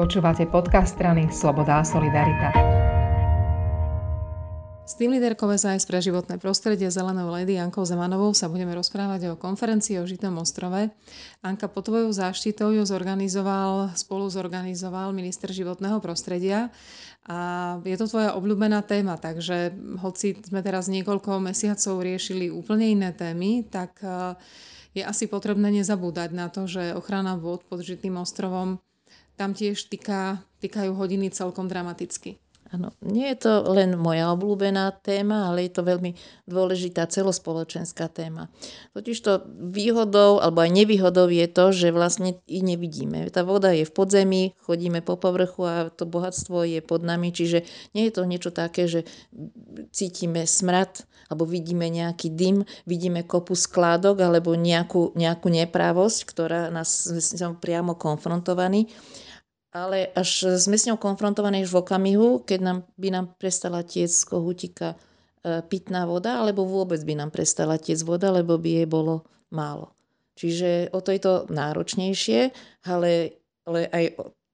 Počúvate podcast strany Sloboda a Solidarita. S tým líderkou SAS pre životné prostredie Zelenou Lady Ankou Zemanovou sa budeme rozprávať o konferencii o Žitom ostrove. Anka, pod tvojou záštitou ju zorganizoval, spolu zorganizoval minister životného prostredia a je to tvoja obľúbená téma, takže hoci sme teraz niekoľko mesiacov riešili úplne iné témy, tak eh, je asi potrebné nezabúdať na to, že ochrana vôd pod Žitným ostrovom tam tiež týka, týkajú hodiny celkom dramaticky. Áno, nie je to len moja obľúbená téma, ale je to veľmi dôležitá celospoločenská téma. Totiž to výhodou alebo aj nevýhodou je to, že vlastne i nevidíme. Tá voda je v podzemí, chodíme po povrchu a to bohatstvo je pod nami, čiže nie je to niečo také, že cítime smrad alebo vidíme nejaký dym, vidíme kopu skládok alebo nejakú, nejakú neprávosť, ktorá nás priamo konfrontovaní ale až sme s ňou konfrontovaní už v okamihu, keď nám, by nám prestala tiec z kohútika e, pitná voda, alebo vôbec by nám prestala tiec voda, lebo by jej bolo málo. Čiže o to je to náročnejšie, ale, ale aj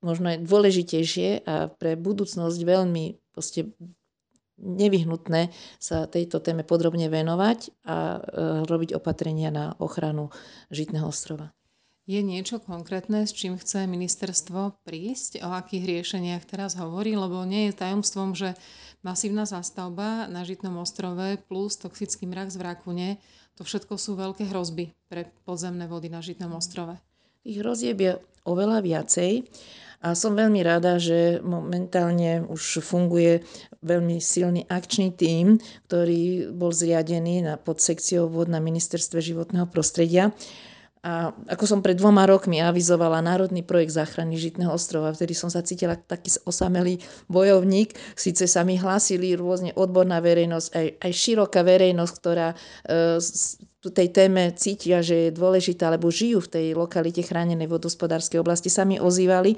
možno aj dôležitejšie a pre budúcnosť veľmi proste nevyhnutné sa tejto téme podrobne venovať a e, robiť opatrenia na ochranu Žitného ostrova. Je niečo konkrétne, s čím chce ministerstvo prísť? O akých riešeniach teraz hovorí? Lebo nie je tajomstvom, že masívna zástavba na Žitnom ostrove plus toxický mrak z Vrakune, to všetko sú veľké hrozby pre podzemné vody na Žitnom ostrove. Tých hrozieb je oveľa viacej. A som veľmi rada, že momentálne už funguje veľmi silný akčný tím, ktorý bol zriadený na podsekciou vod na ministerstve životného prostredia a ako som pred dvoma rokmi avizovala Národný projekt záchrany Žitného ostrova, vtedy som sa cítila taký osamelý bojovník. Sice sa mi hlásili rôzne odborná verejnosť, aj, aj široká verejnosť, ktorá e, tej téme cítia, že je dôležitá, alebo žijú v tej lokalite chránenej vodospodárskej oblasti, sa mi ozývali.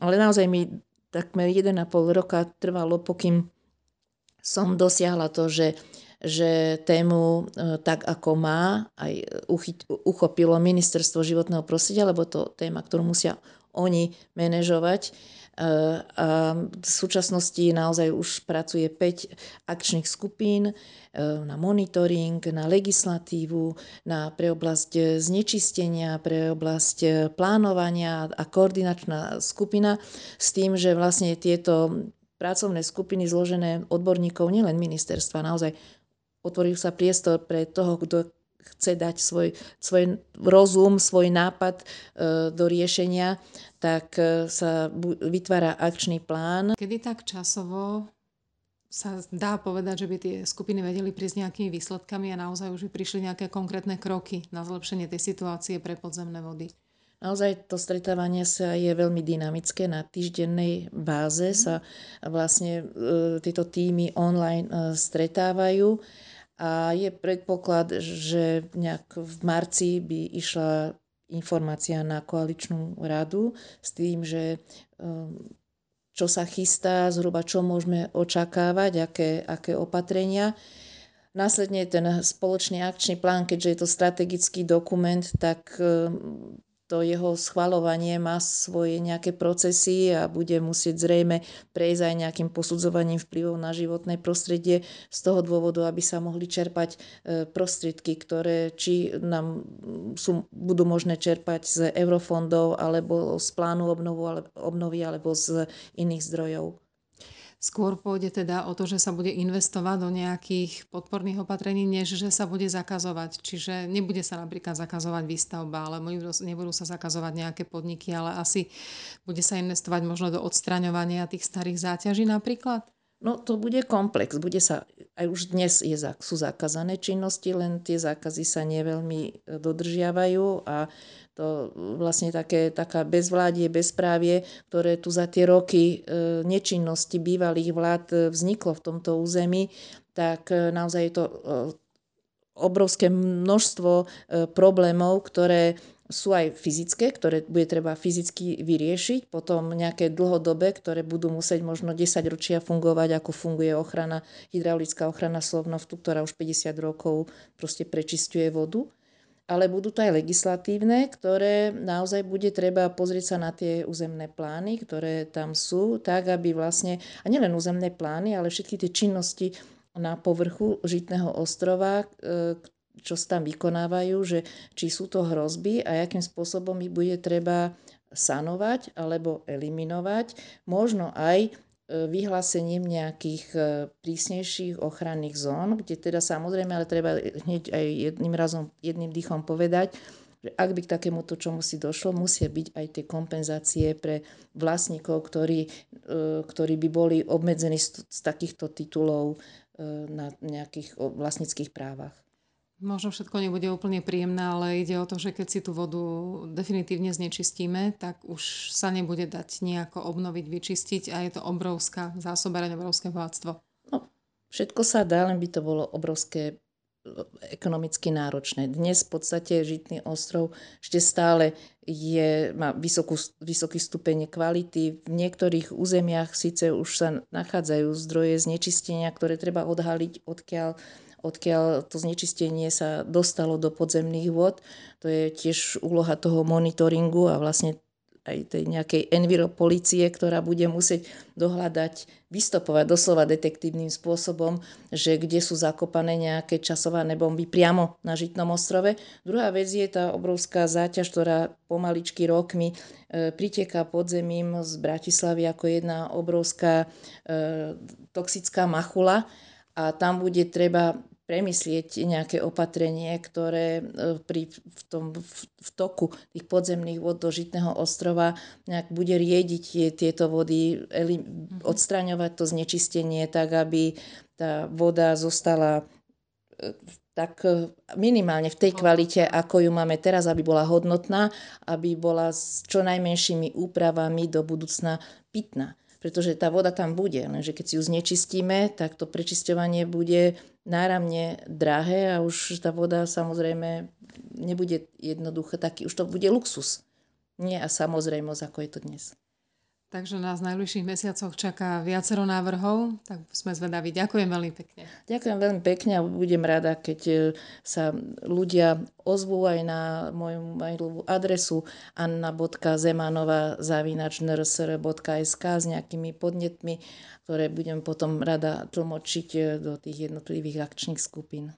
Ale naozaj mi takmer 1,5 roka trvalo, pokým som dosiahla to, že že tému e, tak ako má aj uchopilo ministerstvo životného prostredia, lebo to téma, ktorú musia oni manažovať. E, a v súčasnosti naozaj už pracuje 5 akčných skupín e, na monitoring, na legislatívu, na pre oblasť znečistenia, pre oblasť plánovania a koordinačná skupina s tým, že vlastne tieto pracovné skupiny zložené odborníkov nielen ministerstva, naozaj otvoril sa priestor pre toho, kto chce dať svoj, svoj rozum, svoj nápad e, do riešenia, tak e, sa vytvára akčný plán. Kedy tak časovo sa dá povedať, že by tie skupiny vedeli prísť nejakými výsledkami a naozaj už by prišli nejaké konkrétne kroky na zlepšenie tej situácie pre podzemné vody? Naozaj to stretávanie sa je veľmi dynamické. Na týždennej báze mhm. sa vlastne e, tieto týmy online e, stretávajú a je predpoklad, že nejak v marci by išla informácia na koaličnú radu s tým, že um, čo sa chystá, zhruba čo môžeme očakávať, aké, aké opatrenia. Následne ten spoločný akčný plán, keďže je to strategický dokument, tak um, to jeho schvalovanie má svoje nejaké procesy a bude musieť zrejme prejsť aj nejakým posudzovaním vplyvov na životné prostredie z toho dôvodu, aby sa mohli čerpať e, prostriedky, ktoré či nám sú, budú možné čerpať z eurofondov alebo z plánu obnovu, obnovy alebo z iných zdrojov. Skôr pôjde teda o to, že sa bude investovať do nejakých podporných opatrení, než že sa bude zakazovať. Čiže nebude sa napríklad zakazovať výstavba, ale nebudú sa zakazovať nejaké podniky, ale asi bude sa investovať možno do odstraňovania tých starých záťaží napríklad? No to bude komplex. Bude sa, aj už dnes je, sú zakázané činnosti, len tie zákazy sa neveľmi e, dodržiavajú a to vlastne také, taká bezvládie, bezprávie, ktoré tu za tie roky e, nečinnosti bývalých vlád e, vzniklo v tomto území, tak naozaj je to obrovské množstvo problémov, ktoré sú aj fyzické, ktoré bude treba fyzicky vyriešiť, potom nejaké dlhodobé, ktoré budú musieť možno 10 ročia fungovať, ako funguje ochrana, hydraulická ochrana slovnoftu, ktorá už 50 rokov proste prečistuje vodu. Ale budú to aj legislatívne, ktoré naozaj bude treba pozrieť sa na tie územné plány, ktoré tam sú, tak aby vlastne, a nielen územné plány, ale všetky tie činnosti na povrchu Žitného ostrova, e, čo sa tam vykonávajú, že či sú to hrozby a akým spôsobom ich bude treba sanovať alebo eliminovať. Možno aj E, vyhlásením nejakých e, prísnejších ochranných zón, kde teda samozrejme, ale treba hneď aj jedným razom, jedným dýchom povedať, že ak by k takémuto čomu si došlo, musia byť aj tie kompenzácie pre vlastníkov, ktorí, e, ktorí by boli obmedzení z, takýchto titulov na nejakých vlastníckých právach. Možno všetko nebude úplne príjemné, ale ide o to, že keď si tú vodu definitívne znečistíme, tak už sa nebude dať nejako obnoviť, vyčistiť a je to obrovská zásobereň, obrovské bohatstvo. No, všetko sa dá, len by to bolo obrovské e, ekonomicky náročné. Dnes v podstate Žitný ostrov ešte stále je, má vysokú, vysoký stupeň kvality. V niektorých územiach síce už sa nachádzajú zdroje znečistenia, ktoré treba odhaliť, odkiaľ odkiaľ to znečistenie sa dostalo do podzemných vôd. To je tiež úloha toho monitoringu a vlastne aj tej nejakej enviropolicie, ktorá bude musieť dohľadať, vystopovať doslova detektívnym spôsobom, že kde sú zakopané nejaké časované bomby priamo na Žitnom ostrove. Druhá vec je tá obrovská záťaž, ktorá pomaličky rokmi e, priteká podzemím z Bratislavy ako jedna obrovská e, toxická machula a tam bude treba premyslieť nejaké opatrenie, ktoré e, pri, v, tom, v toku tých podzemných vod do Žitného ostrova nejak bude riediť tie, tieto vody, eli, mhm. odstraňovať to znečistenie tak, aby tá voda zostala e, tak e, minimálne v tej kvalite, ako ju máme teraz, aby bola hodnotná, aby bola s čo najmenšími úpravami do budúcna pitná pretože tá voda tam bude, lenže keď si ju znečistíme, tak to prečisťovanie bude náramne drahé a už tá voda samozrejme nebude jednoduché, taký, už to bude luxus. Nie a samozrejmosť, ako je to dnes. Takže nás v najbližších mesiacoch čaká viacero návrhov, tak sme zvedaví. Ďakujem veľmi pekne. Ďakujem veľmi pekne a budem rada, keď e, sa ľudia ozvú aj na moju mailovú adresu anna.zemanova.nsr.sk s nejakými podnetmi, ktoré budem potom rada tlmočiť e, do tých jednotlivých akčných skupín.